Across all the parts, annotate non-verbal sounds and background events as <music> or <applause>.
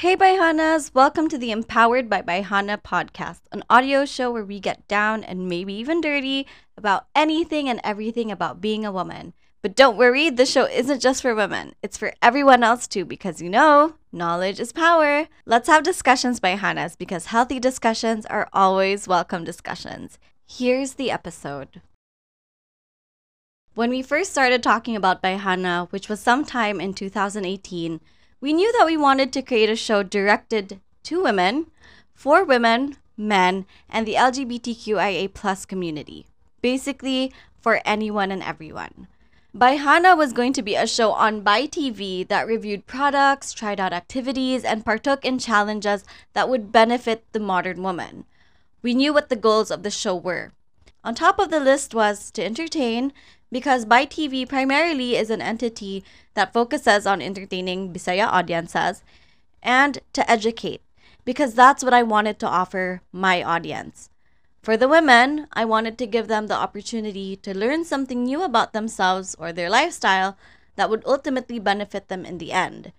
Hey, Bayhanas! Welcome to the Empowered by Bayhana podcast, an audio show where we get down and maybe even dirty about anything and everything about being a woman. But don't worry, the show isn't just for women, it's for everyone else too, because you know, knowledge is power. Let's have discussions, Bayhanas, because healthy discussions are always welcome discussions. Here's the episode. When we first started talking about Bayhana, which was sometime in 2018, we knew that we wanted to create a show directed to women, for women, men, and the LGBTQIA plus community. Basically, for anyone and everyone. Bayhana was going to be a show on Bai TV that reviewed products, tried out activities, and partook in challenges that would benefit the modern woman. We knew what the goals of the show were. On top of the list was to entertain, because Bai TV primarily is an entity that focuses on entertaining Bisaya audiences, and to educate, because that's what I wanted to offer my audience. For the women, I wanted to give them the opportunity to learn something new about themselves or their lifestyle that would ultimately benefit them in the end.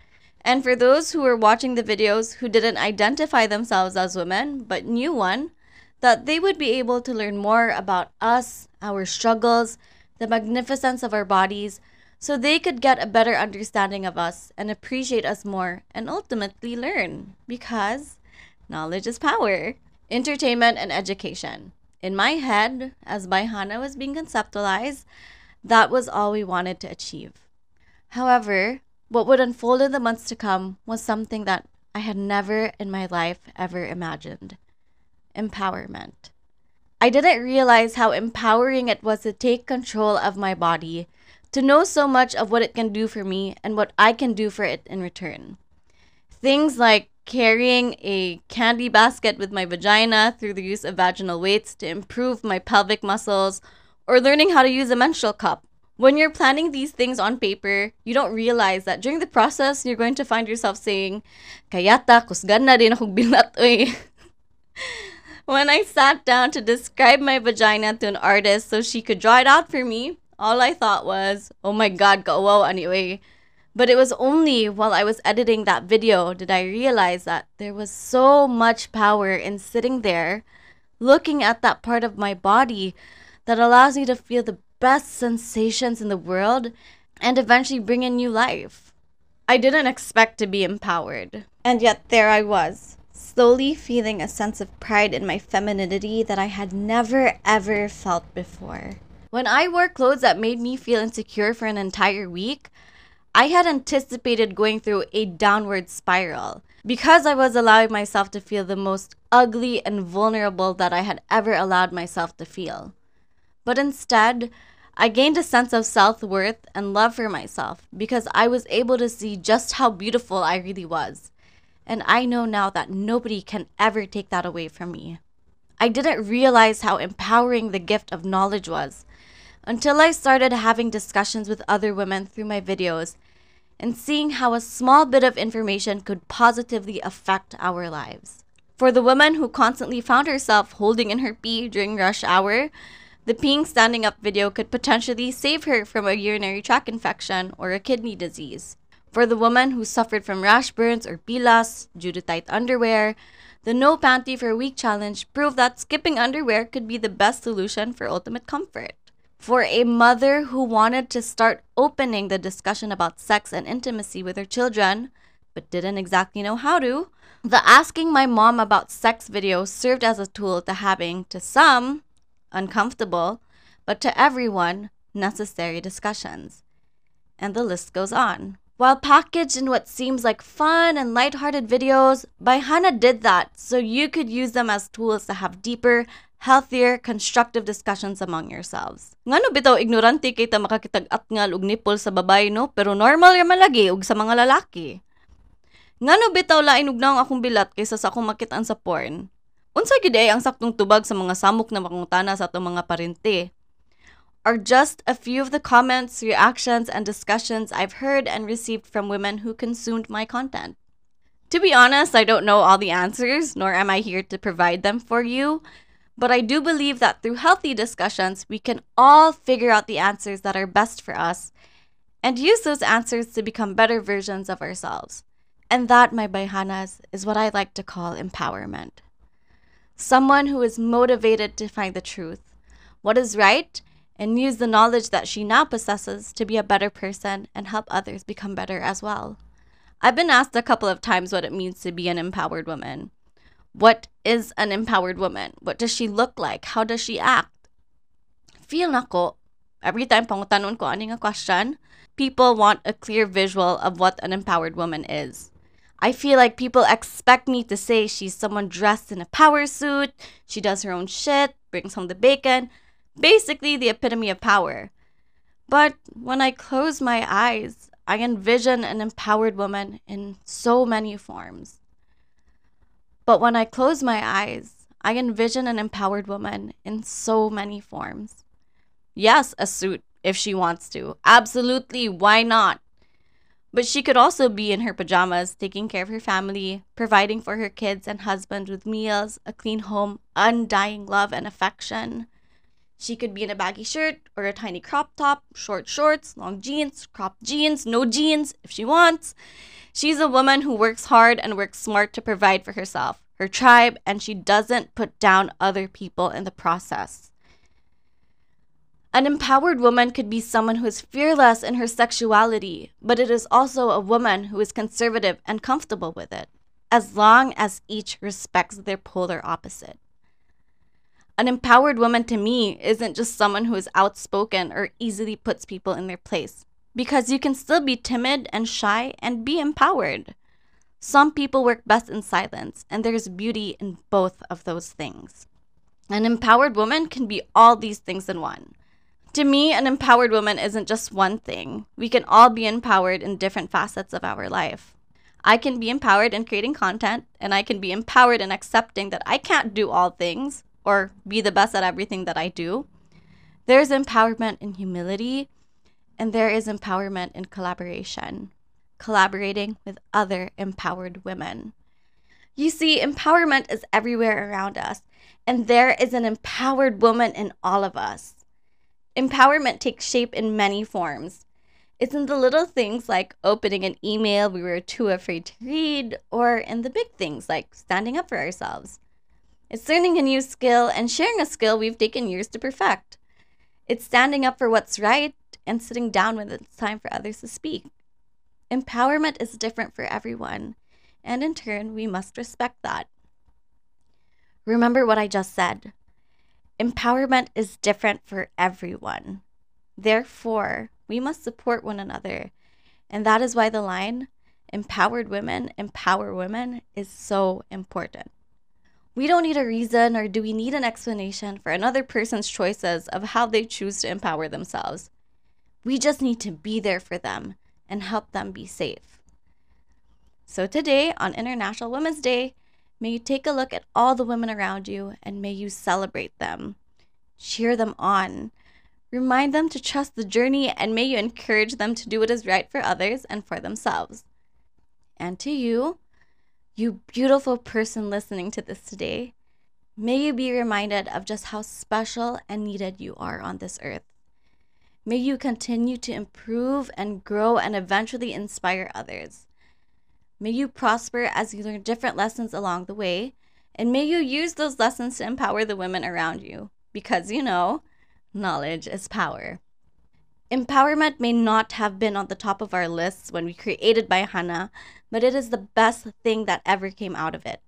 And for those who were watching the videos who didn't identify themselves as women but knew one, that they would be able to learn more about us, our struggles, the magnificence of our bodies, so they could get a better understanding of us and appreciate us more and ultimately learn because knowledge is power. Entertainment and education. In my head, as Bayhana was being conceptualized, that was all we wanted to achieve. However, what would unfold in the months to come was something that I had never in my life ever imagined empowerment. I didn't realize how empowering it was to take control of my body, to know so much of what it can do for me and what I can do for it in return. Things like carrying a candy basket with my vagina through the use of vaginal weights to improve my pelvic muscles, or learning how to use a menstrual cup. When you're planning these things on paper, you don't realize that during the process, you're going to find yourself saying, Kayata, kusgan na din akong bilat, <laughs> oy. When I sat down to describe my vagina to an artist so she could draw it out for me, all I thought was, oh my god, go wow anyway. But it was only while I was editing that video did I realize that there was so much power in sitting there, looking at that part of my body that allows me to feel the best sensations in the world and eventually bring in new life. I didn't expect to be empowered, and yet there I was slowly feeling a sense of pride in my femininity that I had never ever felt before. When I wore clothes that made me feel insecure for an entire week, I had anticipated going through a downward spiral because I was allowing myself to feel the most ugly and vulnerable that I had ever allowed myself to feel. But instead, I gained a sense of self worth and love for myself because I was able to see just how beautiful I really was and I know now that nobody can ever take that away from me. I didn't realize how empowering the gift of knowledge was until I started having discussions with other women through my videos and seeing how a small bit of information could positively affect our lives. For the woman who constantly found herself holding in her pee during rush hour, the peeing standing up video could potentially save her from a urinary tract infection or a kidney disease. For the woman who suffered from rash burns or pilas due to tight underwear, the No Panty for a Week challenge proved that skipping underwear could be the best solution for ultimate comfort. For a mother who wanted to start opening the discussion about sex and intimacy with her children, but didn't exactly know how to, the asking my mom about sex video served as a tool to having, to some, uncomfortable, but to everyone, necessary discussions. And the list goes on. While packaged in what seems like fun and lighthearted videos, Baihana did that so you could use them as tools to have deeper, healthier, constructive discussions among yourselves. Ngano bitaw ignorante kay ta makakitag-atngal og nipple sa babay no, pero normal ra malagi og sa mga lalaki. Ngano bitaw lain og naong akong bilat kaysa sa akong makitaan sa porn. Unsa gid ang saktong tubag sa mga samok na makungtana sa atong mga parente? Are just a few of the comments, reactions, and discussions I've heard and received from women who consumed my content. To be honest, I don't know all the answers, nor am I here to provide them for you, but I do believe that through healthy discussions, we can all figure out the answers that are best for us and use those answers to become better versions of ourselves. And that, my Bayhanas, is what I like to call empowerment. Someone who is motivated to find the truth, what is right, and use the knowledge that she now possesses to be a better person and help others become better as well. I've been asked a couple of times what it means to be an empowered woman. What is an empowered woman? What does she look like? How does she act? Feel nako, every time pangutanong ko aning a question, people want a clear visual of what an empowered woman is. I feel like people expect me to say she's someone dressed in a power suit, she does her own shit, brings home the bacon, basically the epitome of power. But when I close my eyes, I envision an empowered woman in so many forms. But when I close my eyes, I envision an empowered woman in so many forms. Yes, a suit if she wants to. Absolutely, why not? But she could also be in her pajamas, taking care of her family, providing for her kids and husband with meals, a clean home, undying love and affection. She could be in a baggy shirt or a tiny crop top, short shorts, long jeans, cropped jeans, no jeans if she wants. She's a woman who works hard and works smart to provide for herself, her tribe, and she doesn't put down other people in the process. An empowered woman could be someone who is fearless in her sexuality, but it is also a woman who is conservative and comfortable with it, as long as each respects their polar opposite. An empowered woman to me isn't just someone who is outspoken or easily puts people in their place, because you can still be timid and shy and be empowered. Some people work best in silence, and there's beauty in both of those things. An empowered woman can be all these things in one. To me, an empowered woman isn't just one thing. We can all be empowered in different facets of our life. I can be empowered in creating content, and I can be empowered in accepting that I can't do all things, or be the best at everything that I do. There's empowerment in humility, and there is empowerment in collaboration, collaborating with other empowered women. You see, empowerment is everywhere around us, and there is an empowered woman in all of us. Empowerment takes shape in many forms. It's in the little things like opening an email we were too afraid to read, or in the big things like standing up for ourselves. It's learning a new skill and sharing a skill we've taken years to perfect. It's standing up for what's right and sitting down when it's time for others to speak. Empowerment is different for everyone, and in turn, we must respect that. Remember what I just said empowerment is different for everyone. Therefore, we must support one another. And that is why the line, empowered women empower women, is so important. We don't need a reason or do we need an explanation for another person's choices of how they choose to empower themselves. We just need to be there for them and help them be safe. So, today, on International Women's Day, may you take a look at all the women around you and may you celebrate them. Cheer them on. Remind them to trust the journey and may you encourage them to do what is right for others and for themselves. And to you, you beautiful person listening to this today, may you be reminded of just how special and needed you are on this earth. May you continue to improve and grow and eventually inspire others. May you prosper as you learn different lessons along the way, and may you use those lessons to empower the women around you because you know, knowledge is power. Empowerment may not have been on the top of our lists when we created Bayhana, but it is the best thing that ever came out of it.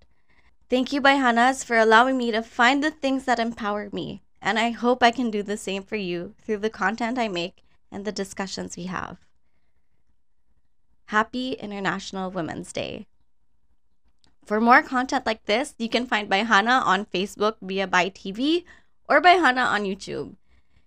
Thank you, Bayhanas, for allowing me to find the things that empower me, and I hope I can do the same for you through the content I make and the discussions we have. Happy International Women's Day. For more content like this, you can find Bayhana on Facebook via Bai TV or Bayhana on YouTube.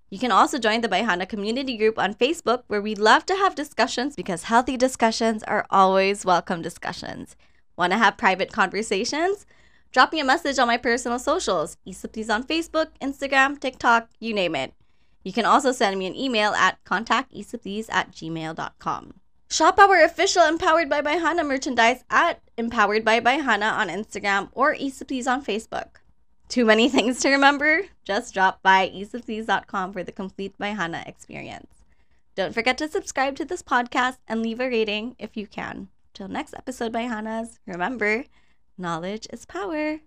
You can also join the Bayhana community group on Facebook where we love to have discussions because healthy discussions are always welcome discussions. Want to have private conversations? Drop me a message on my personal socials, Issaplease on Facebook, Instagram, TikTok, you name it. You can also send me an email at contactisaplease at gmail.com. Shop our official Empowered by Bayhana merchandise at Empowered by Bayhana on Instagram or Issaplease on Facebook. Too many <laughs> things to remember? Just drop by issaplease.com for the complete Bayhana experience. Don't forget to subscribe to this podcast and leave a rating if you can. Till next episode, Bayhanas, remember, knowledge is power.